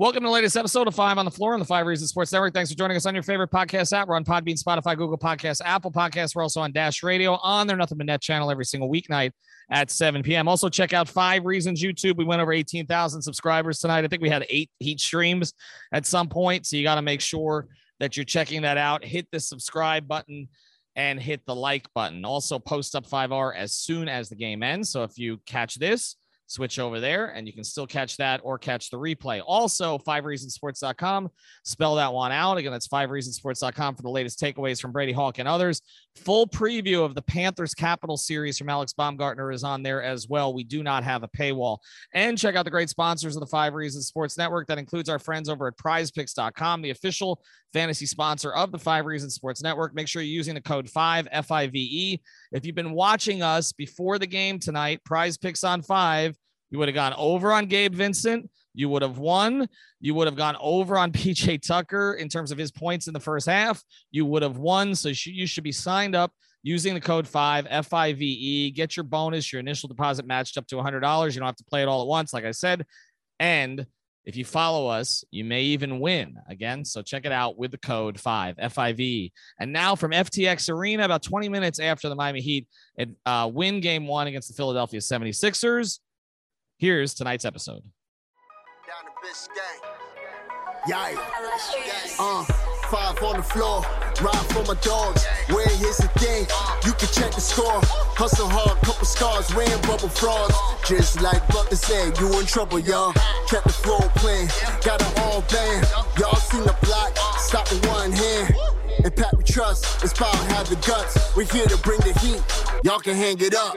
Welcome to the latest episode of Five on the Floor on the Five Reasons Sports Network. Thanks for joining us on your favorite podcast app. We're on Podbean, Spotify, Google Podcasts, Apple Podcasts. We're also on Dash Radio on their Nothing But Net channel every single weeknight at 7 p.m. Also, check out Five Reasons YouTube. We went over 18,000 subscribers tonight. I think we had eight heat streams at some point. So you got to make sure that you're checking that out. Hit the subscribe button and hit the like button. Also, post up 5R as soon as the game ends. So if you catch this, switch over there and you can still catch that or catch the replay. Also, five fivereasonsports.com, spell that one out. Again, that's five fivereasonsports.com for the latest takeaways from Brady Hawk and others. Full preview of the Panthers Capital series from Alex Baumgartner is on there as well. We do not have a paywall. And check out the great sponsors of the Five Reasons Sports Network. That includes our friends over at prizepicks.com, the official fantasy sponsor of the Five Reasons Sports Network. Make sure you're using the code 5 F I V E. If you've been watching us before the game tonight, prize picks on five, you would have gone over on Gabe Vincent. You would have won. You would have gone over on PJ Tucker in terms of his points in the first half. You would have won. So you should be signed up using the code 5 F I V E. Get your bonus, your initial deposit matched up to $100. You don't have to play it all at once, like I said. And if you follow us, you may even win again. So check it out with the code 5 FIV. And now from FTX Arena, about 20 minutes after the Miami Heat uh, win game one against the Philadelphia 76ers. Here's tonight's episode. Down to Biscayne. Yikes. Uh, five on the floor. Ride for my dogs. Where here's the thing. You can check the score. Hustle hard, couple scars, wearing bubble frauds. Just like Butler said, you in trouble, y'all. Kept the floor playing. Got it all band. Y'all seen the block. Stop with one hand. And Pat we trust. It's power have the guts. We're here to bring the heat. Y'all can hang it up.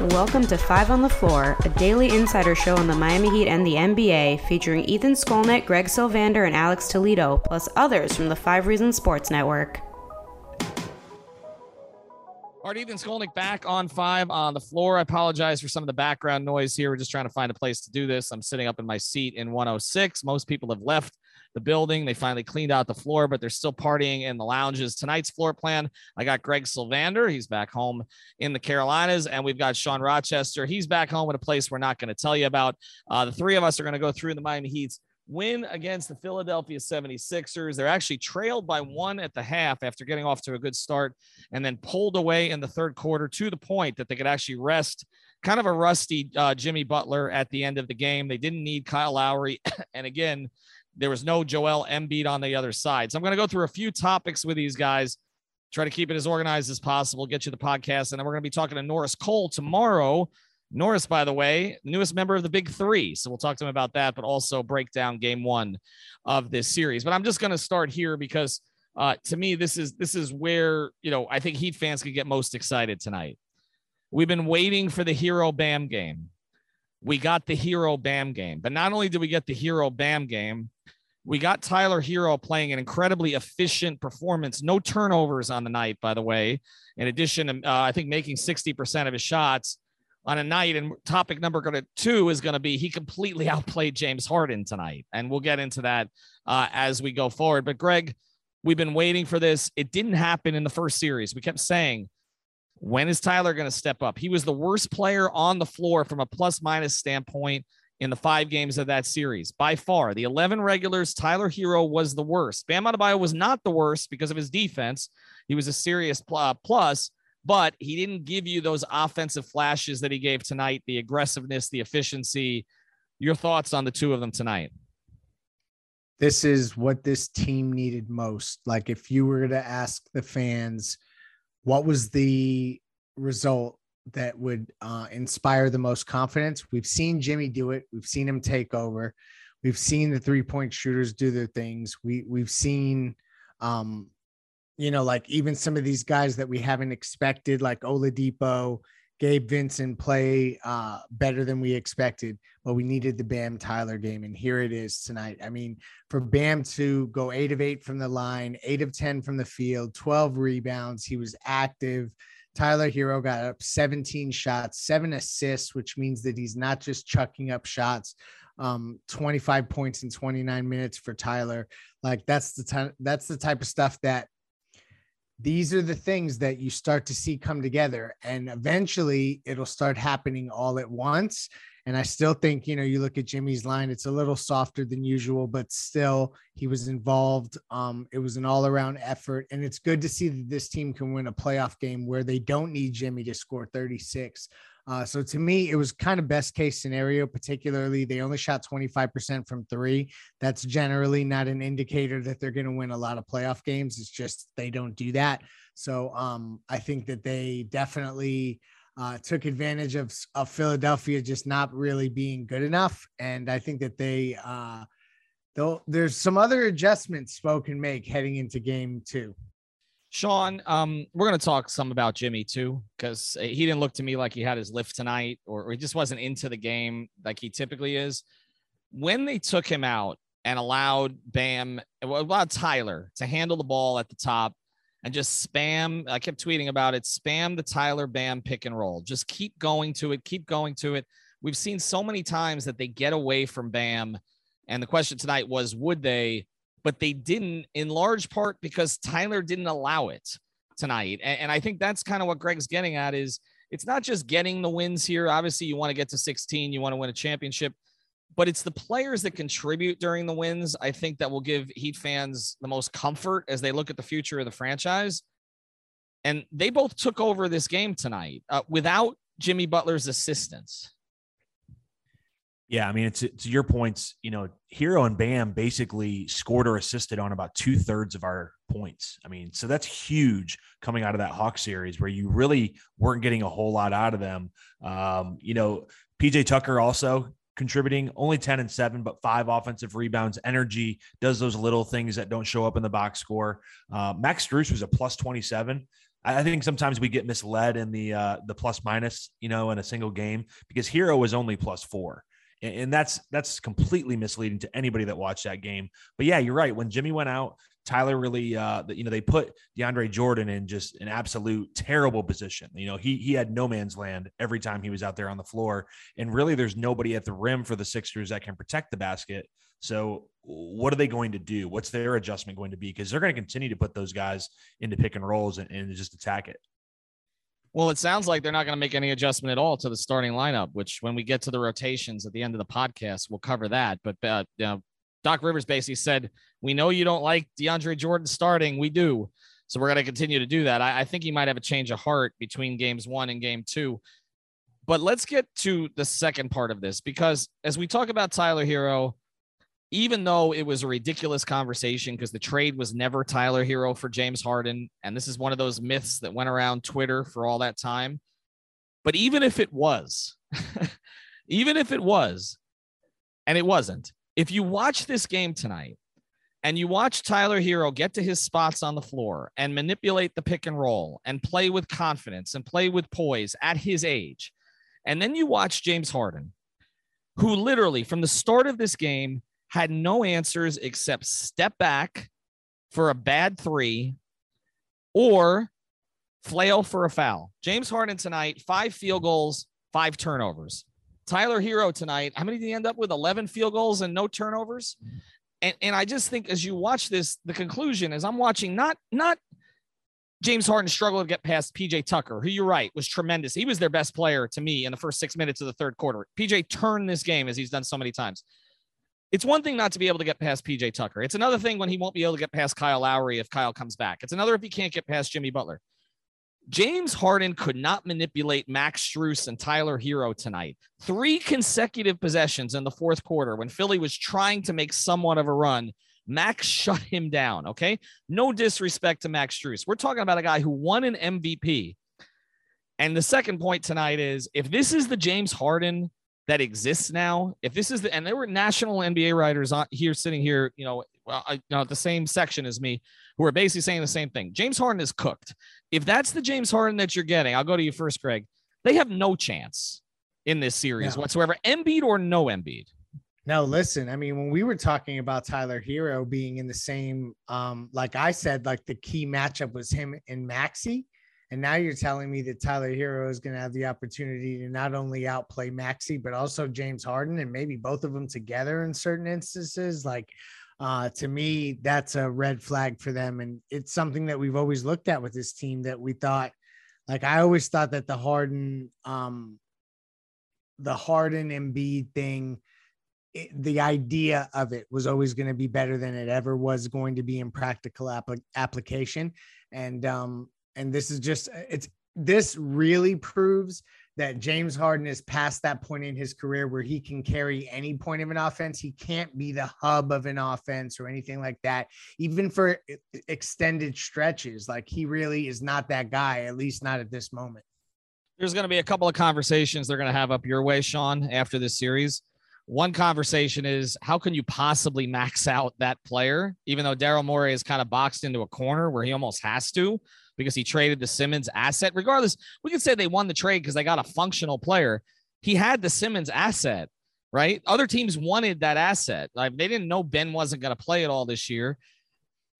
Welcome to Five on the Floor, a daily insider show on the Miami Heat and the NBA, featuring Ethan Skolnick, Greg Sylvander, and Alex Toledo, plus others from the Five Reasons Sports Network. All right, Ethan Skolnick back on five on the floor. I apologize for some of the background noise here. We're just trying to find a place to do this. I'm sitting up in my seat in 106. Most people have left the building. They finally cleaned out the floor, but they're still partying in the lounges. Tonight's floor plan, I got Greg Sylvander. He's back home in the Carolinas, and we've got Sean Rochester. He's back home in a place we're not going to tell you about. Uh, the three of us are going to go through the Miami Heat's win against the Philadelphia 76ers. They're actually trailed by one at the half after getting off to a good start and then pulled away in the third quarter to the point that they could actually rest kind of a rusty uh, Jimmy Butler at the end of the game. They didn't need Kyle Lowry. and again, there was no Joel Embiid on the other side. So I'm going to go through a few topics with these guys, try to keep it as organized as possible, get you the podcast. And then we're going to be talking to Norris Cole tomorrow. Norris, by the way, newest member of the Big Three. So we'll talk to him about that, but also break down game one of this series. But I'm just going to start here because uh, to me, this is this is where you know I think Heat fans could get most excited tonight. We've been waiting for the Herro Bam game. We got the Herro Bam game, but not only did we get the Herro Bam game, we got Tyler Herro playing an incredibly efficient performance. No turnovers on the night, by the way. In addition, uh, I think making 60% of his shots on a night. And topic number two is going to be he completely outplayed James Harden tonight. And we'll get into that uh, as we go forward. But Greg, we've been waiting for this. It didn't happen in the first series. We kept saying, when is Tyler going to step up? He was the worst player on the floor from a plus minus standpoint in the five games of that series. By far, the 11 regulars, Tyler Herro was the worst. Bam Adebayo was not the worst because of his defense. He was a serious uh, plus, but he didn't give you those offensive flashes that he gave tonight, the aggressiveness, the efficiency. Your thoughts on the two of them tonight? This is what this team needed most. Like, if you were to ask the fans, what was the result that would uh, inspire the most confidence. We've seen Jimmy do it. We've seen him take over. We've seen the three point shooters do their things. We we've seen, um, you know, like even some of these guys that we haven't expected, like Oladipo, Gabe Vincent, play uh, better than we expected. But we needed the Bam Tyler game, and here it is tonight. I mean, for Bam to go eight of eight from the line, eight of ten from the field, twelve rebounds. He was active Tyler Herro got up 17 shots, seven assists, which means that he's not just chucking up shots. Um, 25 points in 29 minutes for Tyler. Like that's the time, that's the type of stuff that these are the things that you start to see come together and eventually it'll start happening all at once And I still think, you know, you look at Jimmy's line, it's a little softer than usual, but still he was involved. Um, it was an all around effort. And it's good to see that this team can win a playoff game where they don't need Jimmy to score 36. Uh, so to me, it was kind of best case scenario, particularly they only shot 25% from three. That's generally not an indicator that they're going to win a lot of playoff games. It's just they don't do that. So um, I think that they definitely uh, took advantage of, of Philadelphia just not really being good enough. And I think that they, uh, though, there's some other adjustments Spo can make heading into game two. Sean, um, we're going to talk some about Jimmy too, because he didn't look to me like he had his lift tonight, or, or he just wasn't into the game like he typically is. When they took him out and allowed Bam, allowed Tyler to handle the ball at the top and just spam, I kept tweeting about it, spam the Tyler Bam pick and roll. Just keep going to it, keep going to it. We've seen so many times that they get away from Bam. And the question tonight was, would they? But they didn't in large part because Tyler didn't allow it tonight. And, and I think that's kind of what Greg's getting at is it's not just getting the wins here. Obviously, you want to get to 16, you want to win a championship, but it's the players that contribute during the wins. I think that will give Heat fans the most comfort as they look at the future of the franchise. And they both took over this game tonight uh, without Jimmy Butler's assistance. Yeah, I mean, it's to your points. You know, Herro and Bam basically scored or assisted on about two thirds of our points. I mean, so that's huge coming out of that Hawk series where you really weren't getting a whole lot out of them. Um, you know, PJ Tucker also contributing only 10 and 7 but five offensive rebounds energy does those little things that don't show up in the box score uh, max Strus was a plus 27 I think sometimes we get misled in the uh, the plus minus, you know, in a single game because Herro was only plus four and that's that's completely misleading to anybody that watched that game. But yeah, you're right. When Jimmy went out, Tyler really, uh, you know, they put DeAndre Jordan in just an absolute terrible position. You know, he he had no man's land every time he was out there on the floor, and really, there's nobody at the rim for the Sixers that can protect the basket. So, what are they going to do? What's their adjustment going to be? Because they're going to continue to put those guys into pick and rolls and, and just attack it. Well, it sounds like they're not going to make any adjustment at all to the starting lineup, which when we get to the rotations at the end of the podcast, we'll cover that. But uh, you know, Doc Rivers basically said, "We know you don't like DeAndre Jordan starting. We do, so we're going to continue to do that." I, I think he might have a change of heart between games one and game two. But let's get to the second part of this because as we talk about Tyler Herro, even though it was a ridiculous conversation because the trade was never Tyler Herro for James Harden. And this is one of those myths that went around Twitter for all that time. But even if it was, even if it was, and it wasn't, if you watch this game tonight and you watch Tyler Herro get to his spots on the floor and manipulate the pick and roll and play with confidence and play with poise at his age, and then you watch James Harden, who literally from the start of this game had no answers except step back for a bad three or flail for a foul. James Harden tonight, five field goals, five turnovers. Tyler Herro tonight, how many did he end up with? 11 field goals and no turnovers. And, and I just think as you watch this, the conclusion is I'm watching not not James Harden struggle to get past PJ Tucker, who you're right was tremendous. He was their best player to me in the first six minutes of the third quarter. PJ turned this game as he's done so many times it's one thing not to be able to get past PJ Tucker. It's another thing when he won't be able to get past Kyle Lowry if Kyle comes back. It's another if he can't get past Jimmy Butler. James Harden could not manipulate Max Strus and Tyler Herro tonight. Three consecutive possessions in the fourth quarter when Philly was trying to make somewhat of a run. Max shut him down. Okay. No disrespect to Max Strus. We're talking about a guy who won an MVP. And the second point tonight is if this is the James Harden that exists now. If this is the and there were national NBA writers on here sitting here, you know, well, I, you know, the same section as me, who are basically saying the same thing. James Harden is cooked. If that's the James Harden that you're getting, I'll go to you first, Greg. They have no chance in this series whatsoever, Embiid or no Embiid. No, listen, I mean, when we were talking about Tyler Herro being in the same, um, like I said, like the key matchup was him and Maxey. And now you're telling me that Tyler Herro is going to have the opportunity to not only outplay Maxey, but also James Harden and maybe both of them together in certain instances. Like, uh, to me, that's a red flag for them. And it's something that we've always looked at with this team that we thought, like, I always thought that the Harden, um, the Harden Embiid thing, it, the idea of it was always going to be better than it ever was going to be in practical app- application. And um, and this is just it's this really proves that James Harden is past that point in his career where he can carry any point of an offense. He can't be the hub of an offense or anything like that, even for extended stretches. Like he really is not that guy, at least not at this moment. There's going to be a couple of conversations they're going to have up your way, Sean, after this series. One conversation is how can you possibly max out that player, even though Daryl Morey is kind of boxed into a corner where he almost has to because he traded the Simmons asset. Regardless, we could say they won the trade because they got a functional player. He had the Simmons asset, right? Other teams wanted that asset. Like they didn't know Ben wasn't going to play it all this year.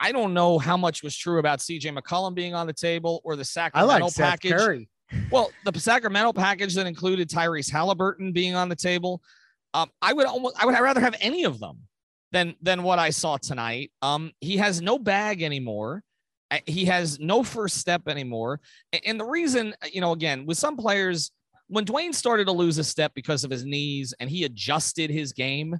I don't know how much was true about CJ McCollum being on the table or the Sacramento I like package. Well, the Sacramento package that included Tyrese Halliburton being on the table. Um, I would almost I would rather have any of them than than what I saw tonight. Um, he has no bag anymore. He has no first step anymore. And the reason, uh, you know, again, with some players, when Dwyane started to lose a step because of his knees and he adjusted his game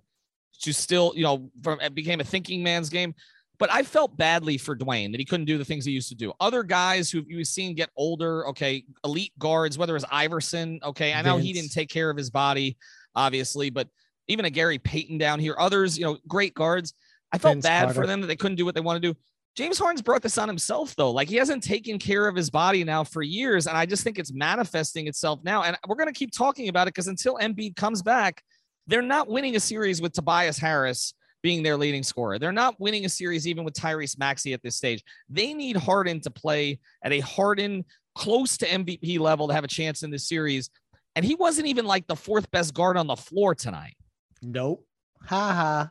to still, you know, from it became a thinking man's game. But I felt badly for Dwyane that he couldn't do the things he used to do. Other guys who you've seen get older, okay, elite guards, whether it's Iverson, okay, I know Vince. he didn't take care of his body, obviously, but even a Gary Payton down here, others, you know, great guards. I felt Vince bad Carter. for them that they couldn't do what they want to do. James Harden's brought this on himself, though. Like he hasn't taken care of his body now for years. And I just think it's manifesting itself now. And we're going to keep talking about it because until Embiid comes back, they're not winning a series with Tobias Harris being their leading scorer. They're not winning a series even with Tyrese Maxey at this stage. They need Harden to play at a Harden close to MVP level to have a chance in this series. And he wasn't even like the fourth best guard on the floor tonight. Nope. Ha ha.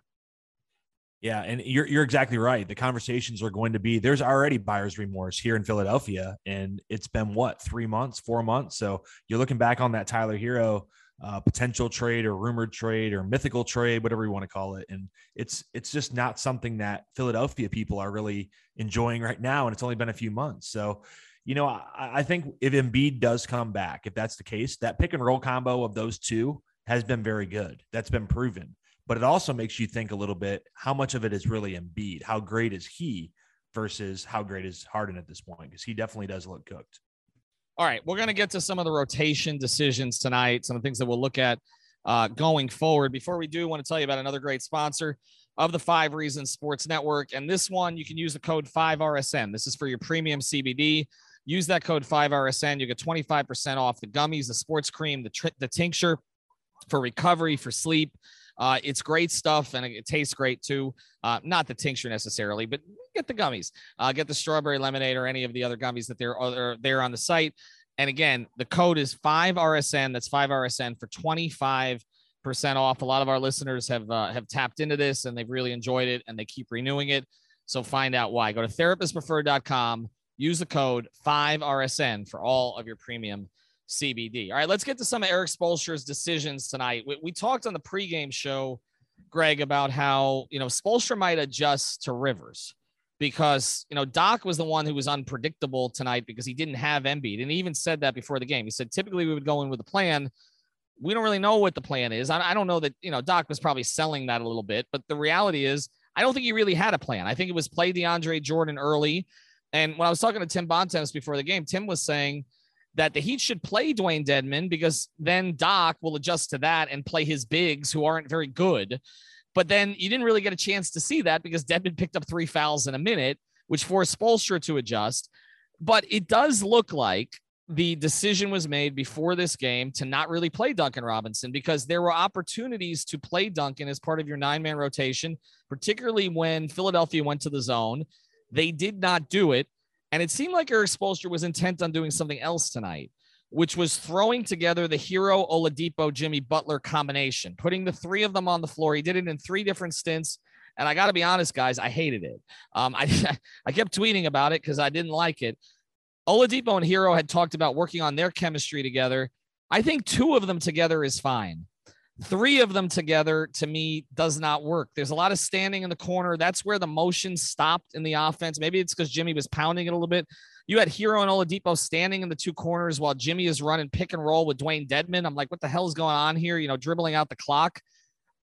Yeah, and you're you're exactly right. The conversations are going to be there's already buyer's remorse here in Philadelphia, and it's been what three months, four months. So you're looking back on that Tyler Herro uh, potential trade or rumored trade or mythical trade, whatever you want to call it, and it's it's just not something that Philadelphia people are really enjoying right now, and it's only been a few months. So, you know, I, I think if Embiid does come back, if that's the case, that pick and roll combo of those two has been very good. That's been proven but it also makes you think a little bit how much of it is really Embiid? How great is he versus how great is Harden at this point? Because he definitely does look cooked. All right, we're going to get to some of the rotation decisions tonight, some of the things that we'll look at uh, going forward. Before we do, I want to tell you about another great sponsor of the Five Reasons Sports Network. And this one, you can use the code 5RSN. This is for your premium CBD. Use that code 5RSN. You get 25% off the gummies, the sports cream, the, tr- the tincture for recovery, for sleep. Uh, it's great stuff and it tastes great too. Uh, not the tincture necessarily, but get the gummies. Uh, get the strawberry lemonade or any of the other gummies that they're, are there on the site. And again, the code is 5RSN. That's 5RSN for 25 percent off. A lot of our listeners have uh, have tapped into this and they've really enjoyed it and they keep renewing it. So find out why. Go to therapistpreferred.com. Use the code 5RSN for all of your premium CBD. All right, let's get to some of Erik Spoelstra's decisions tonight. We, we, talked on the pregame show, Greg, about how you know Spoelstra might adjust to Rivers because you know Doc was the one who was unpredictable tonight because he didn't have Embiid, and he even said that before the game. He said typically we would go in with a plan. We don't really know what the plan is. I, I don't know that you know Doc was probably selling that a little bit, but the reality is I don't think he really had a plan. I think it was play DeAndre Jordan early. And when I was talking to Tim Bontemps before the game, Tim was saying that the Heat should play Dewayne Dedmon because then Doc will adjust to that and play his bigs who aren't very good. But then you didn't really get a chance to see that because Dedmon picked up three fouls in a minute, which forced Spoelstra to adjust. But it does look like the decision was made before this game to not really play Duncan Robinson because there were opportunities to play Duncan as part of your nine man rotation, particularly when Philadelphia went to the zone. They did not do it. And it seemed like Erik Spoelstra was intent on doing something else tonight, which was throwing together the Herro Oladipo Jimmy Butler combination, putting the three of them on the floor. He did it in three different stints. And I got to be honest, guys, I hated it. Um, I, I kept tweeting about it because I didn't like it. Oladipo and Herro had talked about working on their chemistry together. I think two of them together is fine. Three of them together to me does not work. There's a lot of standing in the corner. That's where the motion stopped in the offense. Maybe it's because Jimmy was pounding it a little bit, You had Herro and Oladipo standing in the two corners while Jimmy is running pick and roll with Dewayne Dedmon. I'm like, what the hell is going on here? You know, dribbling out the clock.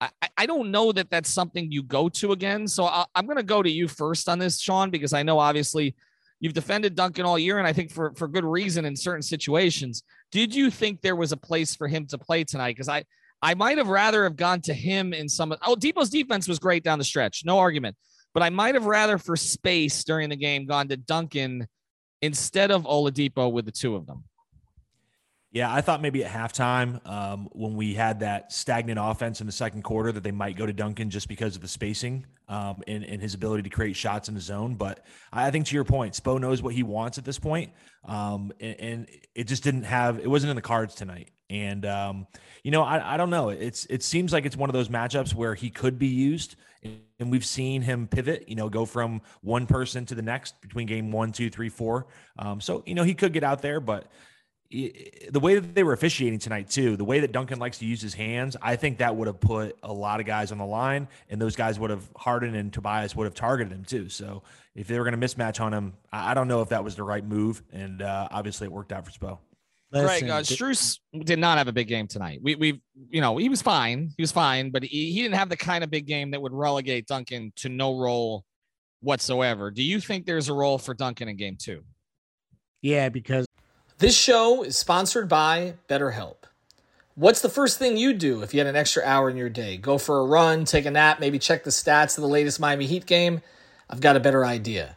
I, I don't know that that's something you go to again. So I, I'm going to go to you first on this, Sean, because I know obviously you've defended Duncan all year, and I think for for good reason in certain situations. Did you think there was a place for him to play tonight? Because I I might have rather have gone to him in some. Oh, Depot's defense was great down the stretch, no argument. But I might have rather for space during the game gone to Duncan instead of Oladipo with the two of them. Yeah, I thought maybe at halftime um, when we had that stagnant offense in the second quarter that they might go to Duncan just because of the spacing um, and, and, his ability to create shots in the zone. But I think to your point, Spo knows what he wants at this point, um, and, and, it just didn't have it wasn't in the cards tonight. And um, you know, I, I don't know. It's it seems like it's one of those matchups where he could be used, and we've seen him pivot. You know, go from one person to the next between game one, two, three, four. Um, so you know, he could get out there, but the way that they were officiating tonight too, the way that Duncan likes to use his hands, I think that would have put a lot of guys on the line, and those guys would have Harden and Tobias would have targeted him too. So if they were going to mismatch on him, I don't know if that was the right move, and uh, obviously it worked out for Spo. Listen, Greg, uh, Strus did not have a big game tonight. We, we, you know, he was fine. He was fine, but he, he didn't have the kind of big game that would relegate Duncan to no role whatsoever. Do you think there's a role for Duncan in game two? Yeah, because this show is sponsored by BetterHelp. What's the first thing you do if you had an extra hour in your day? Go for a run, take a nap, maybe check the stats of the latest Miami Heat game? I've got a better idea.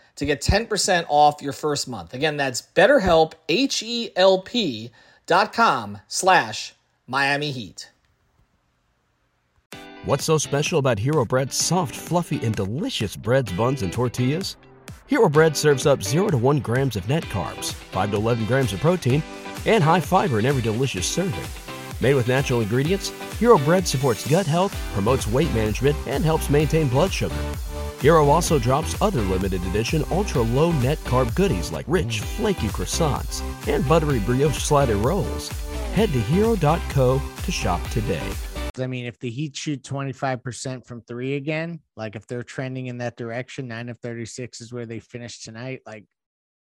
to get 10% off your first month. Again, that's betterhelp, H-E-L-P dot com slash Miami Heat. What's so special about Hero Bread's soft, fluffy, and delicious breads, buns, and tortillas? Hero Bread serves up 0 to 1 grams of net carbs, 5 to 11 grams of protein, and high fiber in every delicious serving. Made with natural ingredients, Hero Bread supports gut health, promotes weight management, and helps maintain blood sugar. Hero also drops other limited edition ultra low net carb goodies like rich, flaky croissants and buttery brioche slider rolls. Head to hero.co to shop today. I mean, if the Heat shoot 25% from three again, like if they're trending in that direction, nine of 36 is where they finished tonight. Like,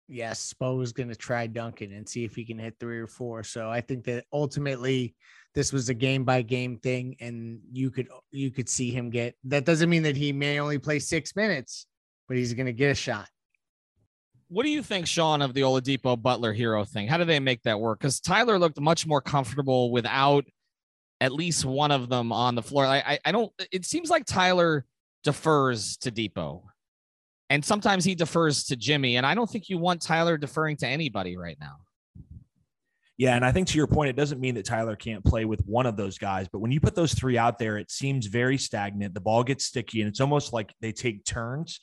yes, Spo is going to try Duncan and see if he can hit three or four. So I think that ultimately this was a game by game thing and you could you could see him get that doesn't mean that he may only play six minutes but he's going to get a shot. What do you think sean of the oladipo butler Herro thing? How do they make that work? Because tyler looked much more comfortable without at least one of them on the floor. I, I, I don't it seems like tyler defers to Dipo. And sometimes he defers to jimmy and i don't think you want tyler deferring to anybody right now yeah, and I think to your point, it doesn't mean that Tyler can't play with one of those guys, but when you put those three out there, it seems very stagnant. The ball gets sticky, and it's almost like they take turns,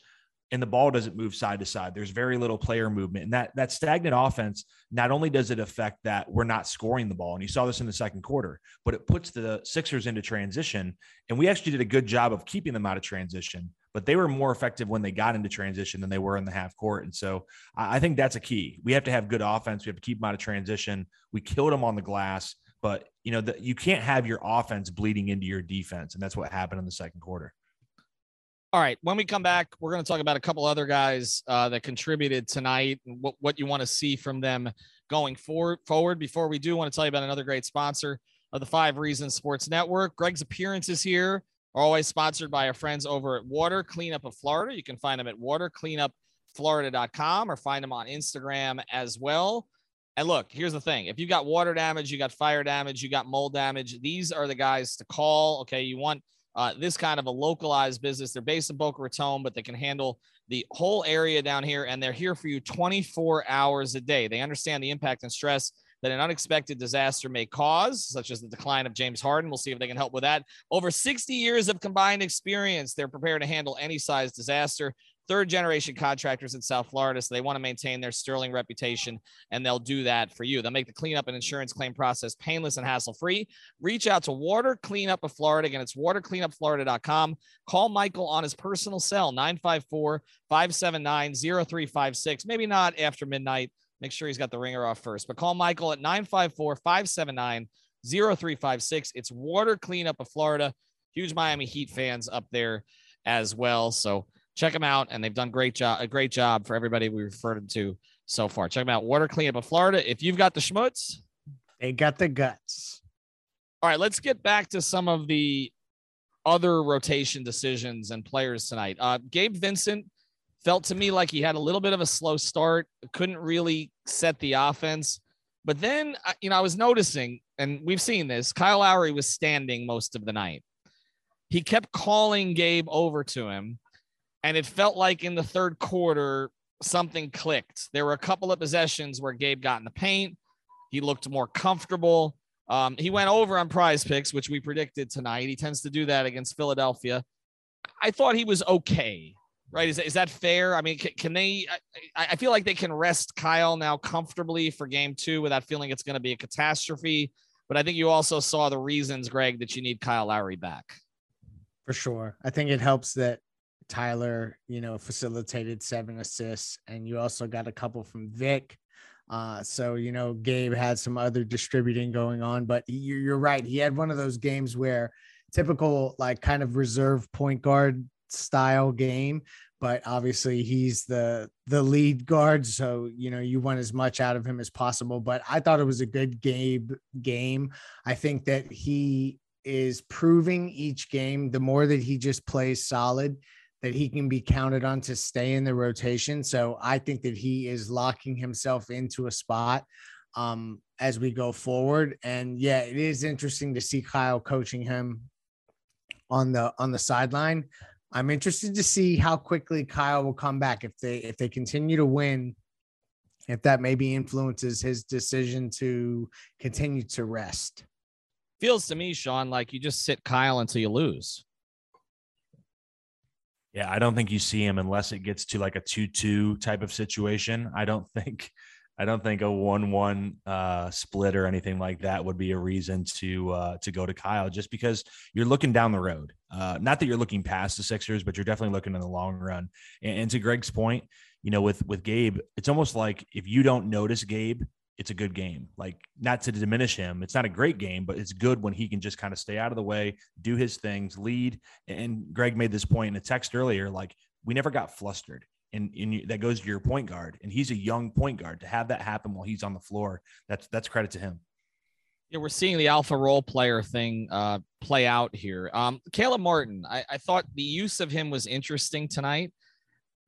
and the ball doesn't move side to side. There's very little player movement, and that that stagnant offense not only does it affect that we're not scoring the ball, and you saw this in the second quarter, but it puts the Sixers into transition, and we actually did a good job of keeping them out of transition but they were more effective when they got into transition than they were in the half court. And so I think that's a key. We have to have good offense. We have to keep them out of transition. We killed them on the glass, but you know, the, you can't have your offense bleeding into your defense. And that's what happened in the second quarter. All right. When we come back, we're going to talk about a couple other guys uh, that contributed tonight and what, what you want to see from them going forward. Forward. Before we do, I want to tell you about another great sponsor of the Five Reasons Sports Network. Greg's appearance is here are always sponsored by our friends over at Water Cleanup of Florida. You can find them at watercleanupflorida.com or find them on Instagram as well. And look, here's the thing if you got water damage, you got fire damage, you got mold damage, these are the guys to call. Okay. You want uh, this kind of a localized business. They're based in Boca Raton, but they can handle the whole area down here, and they're here for you 24 hours a day. They understand the impact and stress that an unexpected disaster may cause, such as the decline of James Harden. We'll see if they can help with that. Over 60 years of combined experience, they're prepared to handle any size disaster. Third generation contractors in South Florida, so they want to maintain their sterling reputation, and they'll do that for you. They'll make the cleanup and insurance claim process painless and hassle free. Reach out to Water Cleanup of Florida. Again, it's watercleanupflorida.com. Call Michael on his personal cell, 954 579 0356. Maybe not after midnight Make sure he's got the ringer off first. But call Michael at 954 579 0356. It's Water Cleanup of Florida. Huge Miami Heat fans up there as well. So check them out. And they've done great job, a great job for everybody we referred them to so far. Check them out. Water Cleanup of Florida. If you've got the schmutz, they got the guts. All right, let's get back to some of the other rotation decisions and players tonight. Uh, Gabe Vincent Felt to me like he had a little bit of a slow start, couldn't really set the offense. But then, you know, I was noticing, and we've seen this Kyle Lowry was standing most of the night. He kept calling Gabe over to him. And it felt like in the third quarter, something clicked. There were a couple of possessions where Gabe got in the paint. He looked more comfortable. Um, he went over on prize picks, which we predicted tonight. He tends to do that against Philadelphia. I thought he was okay right? Is, is that fair? I mean, can, can they? I, I, feel like they can rest Kyle now comfortably for game two without feeling it's going to be a catastrophe. But I think you also saw the reasons, Greg, that you need Kyle Lowry back. For sure. I think it helps that Tyler, you know, facilitated seven assists, and you also got a couple from Vic. Uh, so you know, Gabe had some other distributing going on, but you're right. He had one of those games where typical, like, kind of reserve point guard style game but obviously he's the the lead guard. So you know you want as much out of him as possible but i thought it was a good game game. I think that he is proving each game the more that he just plays solid that he can be counted on to stay in the rotation. So i think that he is locking himself into a spot um as we go forward. And yeah it is interesting to see kyle coaching him on the on the sideline I'm interested to see how quickly Kyle will come back if they if they continue to win. If that maybe influences his decision to continue to rest. Feels to me, Sean, like you just sit Kyle until you lose. Yeah, I don't think you see him unless it gets to like a 2 2 type of situation. I don't think I don't think a one-one uh, split or anything like that would be a reason to uh, to go to Kyle, just because you're looking down the road. Uh, not that you're looking past the Sixers, but you're definitely looking in the long run. And, and to Greg's point, you know, with with Gabe, it's almost like if you don't notice Gabe, it's a good game. Like not to diminish him, it's not a great game, but it's good when he can just kind of stay out of the way, do his things, lead. And Greg made this point in a text earlier, like we never got flustered and, and that goes to your point guard and he's a young point guard to have that happen while he's on the floor that's that's credit to him yeah we're seeing the alpha role player thing uh, play out here um, caleb martin I, I thought the use of him was interesting tonight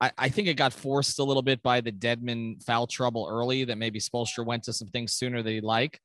I, I think it got forced a little bit by the Dedmon foul trouble early that maybe Spoelstra went to some things sooner than he'd like.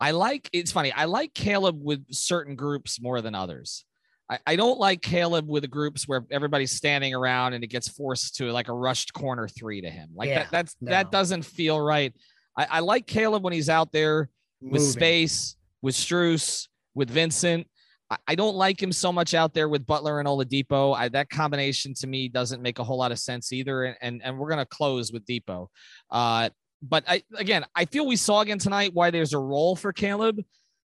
I like it's funny. I like Caleb with certain groups more than others. I, I don't like Caleb with the groups where everybody's standing around and it gets forced to like a rushed corner three to him. Like yeah, that, that's no. that doesn't feel right. I, I, like Caleb when he's out there Moving. with space, with Strus, with Vincent. I, I, don't like him so much out there with Butler and Oladipo. I, that combination to me doesn't make a whole lot of sense either. And and, and we're gonna close with Dipo. Uh, but I again, I feel we saw again tonight why there's a role for Caleb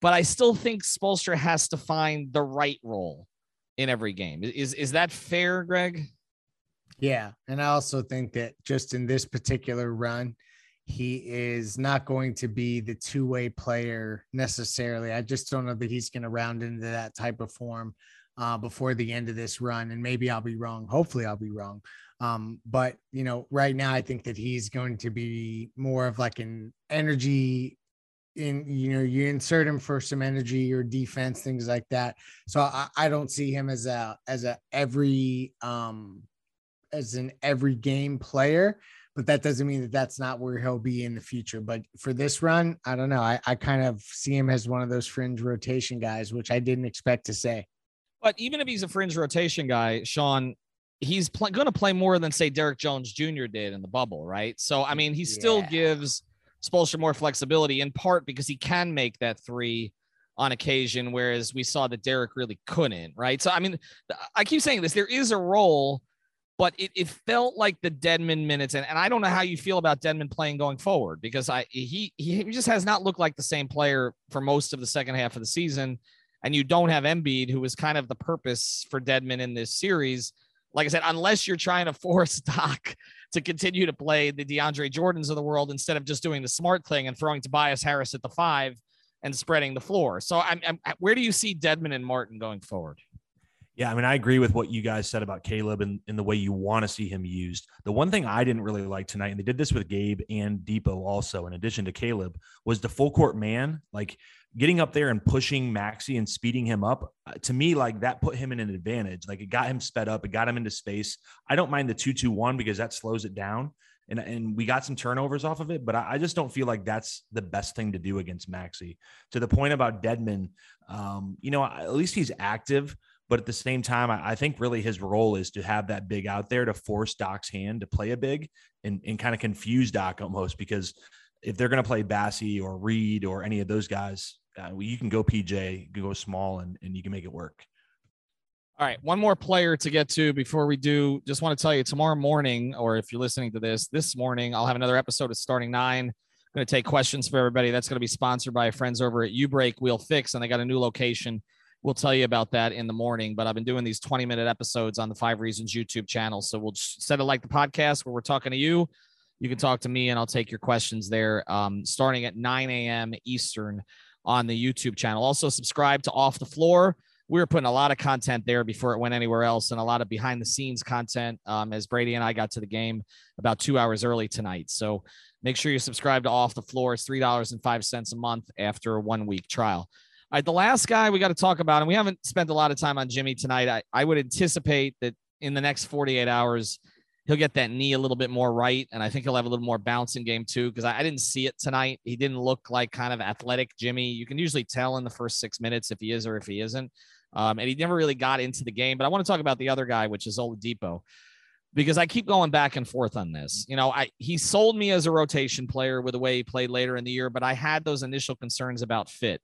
but I still think Spoelstra has to find the right role in every game. Is is that fair, Greg? Yeah, and I also think that just in this particular run, he is not going to be the two-way player necessarily. I just don't know that he's going to round into that type of form uh, before the end of this run, and maybe I'll be wrong. Hopefully, I'll be wrong. Um, but you know, right now, I think that he's going to be more of like an energy in you know you insert him for some energy or defense things like that so I, I don't see him as a as a every um as an every game player but that doesn't mean that that's not where he'll be in the future but for this run i don't know i, I kind of see him as one of those fringe rotation guys which i didn't expect to say But even if he's a fringe rotation guy, Sean, he's pl- going to play more than say Derrick Jones Jr. did in the bubble, right? So I mean, he still Yeah. gives Spoelstra more flexibility in part because he can make that three on occasion, whereas we saw that Derrick really couldn't, right? So I mean, I keep saying this: there is a role, but it, it felt like the Dedmon minutes, and, and I don't know how you feel about Dedmon playing going forward because I he he just has not looked like the same player for most of the second half of the season, and you don't have Embiid, who was kind of the purpose for Dedmon in this series. Like I said, unless you're trying to force Doc to continue to play the DeAndre Jordans of the world instead of just doing the smart thing and throwing Tobias Harris at the five and spreading the floor. So I'm, I'm where do you see Dedmon and Martin going forward? Yeah, I mean, I agree with what you guys said about Caleb and, and the way you want to see him used. The one thing I didn't really like tonight, and they did this with Gabe and Dipo also, in addition to Caleb, was the full court man. Like getting up there and pushing Maxey and speeding him up. uh, To me, like that put him in an advantage. Like it got him sped up, it got him into space. I don't mind the two two one because that slows it down. And, and we got some turnovers off of it, but I, I just don't feel like that's the best thing to do against Maxey. To the point about Dedmon, um, you know, at least he's active. But at the same time, I, I think really his role is to have that big out there to force Doc's hand to play a big and, and kind of confuse Doc almost because if they're going to play Bassey or Reed or any of those guys, uh, you can go PJ, you can go small, and, and you can make it work. All right, one more player to get to before we do. Just want to tell you tomorrow morning, or if you're listening to this this morning, I'll have another episode of Starting Nine. I'm going to take questions for everybody. That's going to be sponsored by friends over at U Break Wheel Fix, and they got a new location. We'll tell you about that in the morning. But I've been doing these 20 minute episodes on the Five Reasons YouTube channel, so we'll set it like the podcast where we're talking to you. You can talk to me, and I'll take your questions there. Um, starting at 9 a.m. Eastern on the YouTube channel. Also, subscribe to Off the Floor we were putting a lot of content there before it went anywhere else and a lot of behind the scenes content um, as Brady and I got to the game about two hours early tonight. So make sure you subscribe to Off the Floor. It's $3.05 a month after a one week trial. All right, the last guy we got to talk about, and we haven't spent a lot of time on Jimmy tonight. I, I would anticipate that in the next 48 hours, he'll get that knee a little bit more right. And I think he'll have a little more bounce in game two because I, I didn't see it tonight. He didn't look like kind of athletic Jimmy. You can usually tell in the first six minutes if he is or if he isn't. Um, and he never really got into the game. But I want to talk about the other guy, which is Oladipo, because I keep going back and forth on this. You know, I he sold me as a rotation player with the way he played later in the year, but I had those initial concerns about fit.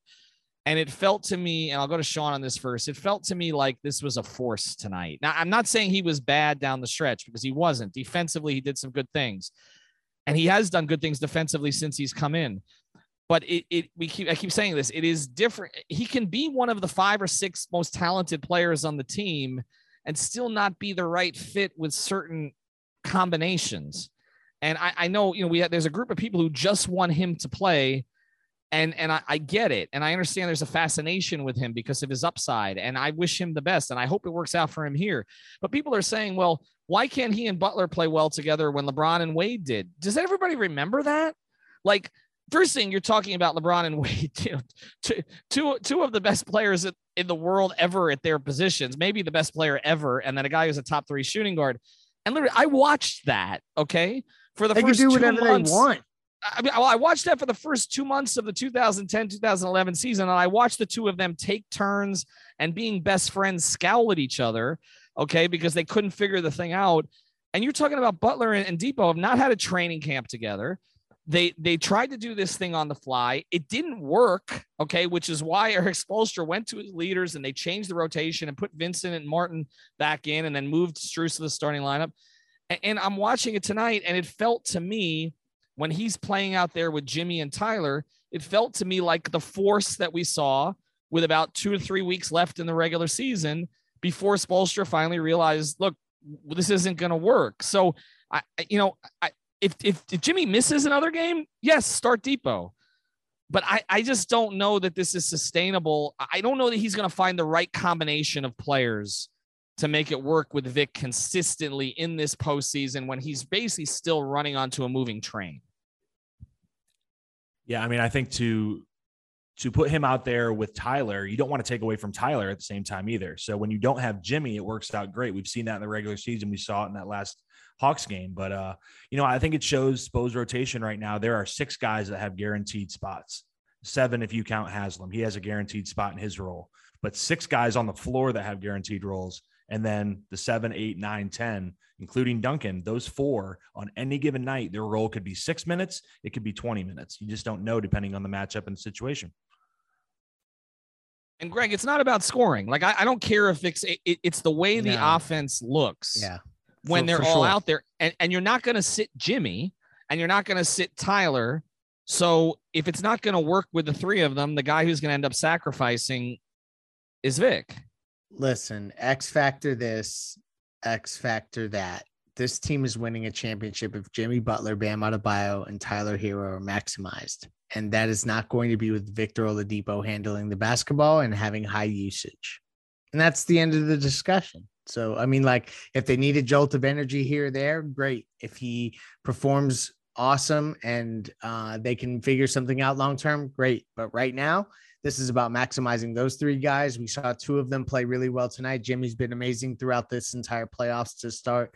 And it felt to me, and I'll go to Sean on this first. It felt to me like this was a force tonight. Now, I'm not saying he was bad down the stretch because he wasn't. Defensively, he did some good things, and he has done good things defensively since he's come in but it, it we keep I keep saying this. It is different. He can be one of the five or six most talented players on the team and still not be the right fit with certain combinations. And I, I know you know we have, there's a group of people who just want him to play, and and I, I get it, and I understand there's a fascination with him because of his upside, and I wish him the best, and I hope it works out for him here. But people are saying, well, why can't he and Butler play well together when LeBron and Wade did? Does everybody remember that? Like first thing you're talking about LeBron and Wade, you know, two, two, two of the best players in the world ever at their positions, maybe the best player ever, and then a guy who's a top three shooting guard. And literally, I watched that. Okay, for the They can first do two months. they want. I mean, well, I watched that for the first two months of the 2010 2011 season, and I watched the two of them take turns and being best friends scowl at each other, okay, because they couldn't figure the thing out. And you're talking about Butler and, and Dipo have not had a training camp together. They they tried to do this thing on the fly. It didn't work, okay, which is why Erik Spoelstra went to his leaders and they changed the rotation and put Vincent and Martin back in, and then moved Strus to the starting lineup. And, and I'm watching it tonight, and it felt to me when he's playing out there with Jimmy and Tyler, it felt to me like the force that we saw with about two to three weeks left in the regular season before Spoelstra finally realized, look, this isn't going to work. So, I, you know, I, if, if if Jimmy misses another game, yes, start Dipo. But I, I just don't know that this is sustainable. I don't know that he's going to find the right combination of players to make it work with Vic consistently in this postseason when he's basically still running onto a moving train. Yeah, I mean, I think to to put him out there with Tyler, you don't want to take away from Tyler at the same time either. So when you don't have Jimmy, it works out great. We've seen that in the regular season. We saw it in that last Hawks game. But uh, you know, I think it shows Spo's rotation right now. There are six guys that have guaranteed spots. seven if you count Haslem. He has a guaranteed spot in his role, but six guys on the floor that have guaranteed roles. And then the seven, eight, nine, 10, including Duncan, those four on any given night, their role could be six minutes. It could be 20 minutes. You just don't know depending on the matchup and the situation. And Greg, it's not about scoring. Like I, I don't care if it's it, it's the way the offense looks Yeah. when For- they're for all sure. out there, and and you're not going to sit Jimmy, and you're not going to sit Tyler. So if it's not going to work with the three of them, the guy who's going to end up sacrificing is Vic. Listen, X factor this, X factor that. This team is winning a championship if Jimmy Butler, Bam Adebayo, and Tyler Herro are maximized. And that is not going to be with Victor Oladipo handling the basketball and having high usage. And that's the end of the discussion. So, I mean, like, if they need a jolt of energy here or there, great. If he performs awesome and uh, they can figure something out long term, great. But right now, this is about maximizing those three guys. We saw two of them play really well tonight. Jimmy's been amazing throughout this entire playoffs to start.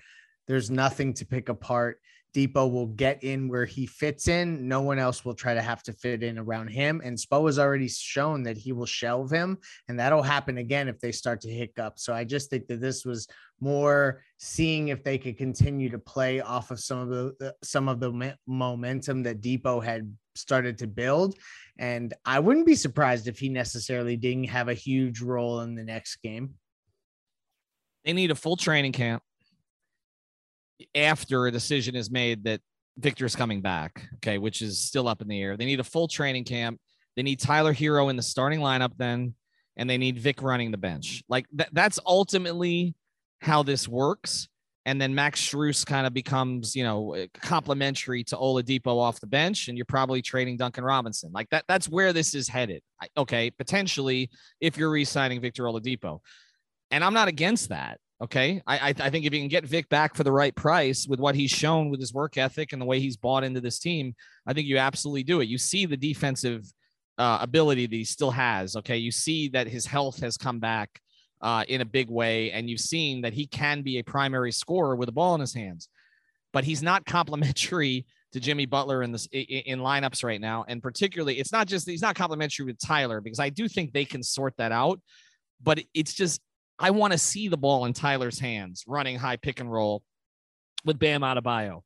There's nothing to pick apart. Dipo will get in where he fits in. No one else will try to have to fit in around him. And Spo has already shown that he will shelve him, and that'll happen again if they start to hiccup. So I just think that this was more seeing if they could continue to play off of some of the, some of the momentum that Dipo had started to build. And I wouldn't be surprised if he necessarily didn't have a huge role in the next game. They need a full training camp after a decision is made that Victor's coming back, okay, which is still up in the air. They need a full training camp. They need Tyler Herro in the starting lineup then, and they need Vic running the bench. Like that, that's ultimately how this works. And then Max Strus kind of becomes, you know, complementary to Oladipo off the bench, and you're probably trading Duncan Robinson. Like that, that's where this is headed. Okay, potentially if you're re-signing Victor Oladipo, and I'm not against that. Okay, I, I I think if you can get Vic back for the right price with what he's shown with his work ethic and the way he's bought into this team, I think you absolutely do it. You see the defensive uh, ability that he still has. Okay, you see that his health has come back uh, in a big way, and you've seen that he can be a primary scorer with a ball in his hands. But he's not complimentary to Jimmy Butler in this in, in lineups right now, and particularly, it's not just he's not complimentary with Tyler because I do think they can sort that out. But it's just I want to see the ball in Tyler's hands, running high pick and roll with Bam Adebayo.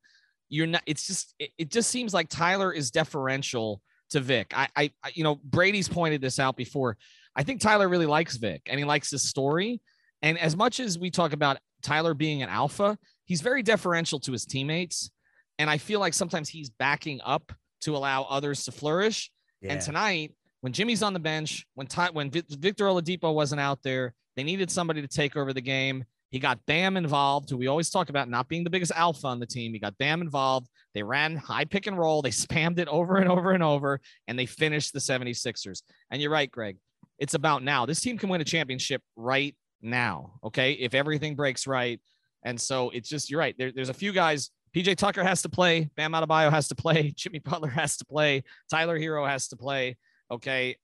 You're not. It's just. It, it just seems like Tyler is deferential to Vic. I, I- you know, Brady's pointed this out before. I think Tyler really likes Vic, and he likes his story. And as much as we talk about Tyler being an alpha, he's very deferential to his teammates. And I feel like sometimes he's backing up to allow others to flourish. And tonight, when Jimmy's on the bench, when Ty, when Vic- Victor Oladipo wasn't out there, they needed somebody to take over the game. He got Bam involved, who we always talk about not being the biggest alpha on the team. He got Bam involved. They ran high pick and roll. They spammed it over and over and over, and they finished the 76ers. And you're right, Greg. It's about now. This team can win a championship right now. Okay. If everything breaks right. And so it's just, you're right. There, there's a few guys. PJ Tucker has to play. Bam Adebayo has to play. Jimmy Butler has to play. Tyler Herro has to play. Okay.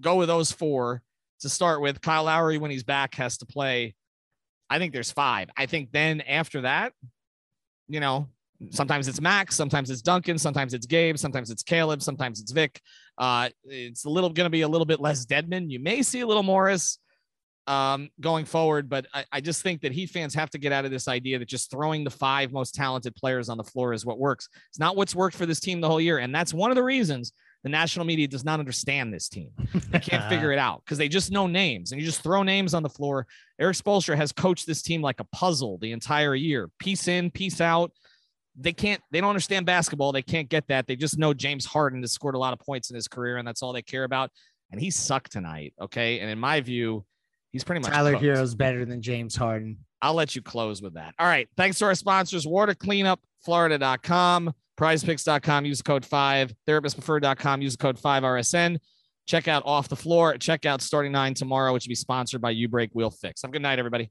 Go with those four to start with. Kyle Lowry, when he's back, has to play. I think there's five. I think then after that, you know, sometimes it's Max, sometimes it's Duncan, sometimes it's Gabe, sometimes it's Caleb, sometimes it's Vic. Uh, it's a little going to be a little bit less Dedmon. You may see a little Morris um, going forward, but I, I just think that Heat fans have to get out of this idea that just throwing the five most talented players on the floor is what works. It's not what's worked for this team the whole year, and that's one of the reasons the national media does not understand this team. They can't figure it out because they just know names, and you just throw names on the floor. Erik Spoelstra has coached this team like a puzzle the entire year. Piece in, piece out. They can't, they don't understand basketball. They can't get that. They just know James Harden has scored a lot of points in his career, and that's all they care about. And he sucked tonight. Okay. And in my view, he's pretty much Tyler cooked. Herro's better than James Harden. I'll let you close with that. All right. Thanks to our sponsors, watercleanupflorida.com, prizepicks.com, use code 5, therapistpreferred.com, use the code 5RSN. Check out Off the Floor. Check out Starting Nine tomorrow, which will be sponsored by U Break Wheel Fix. Have a good night, everybody.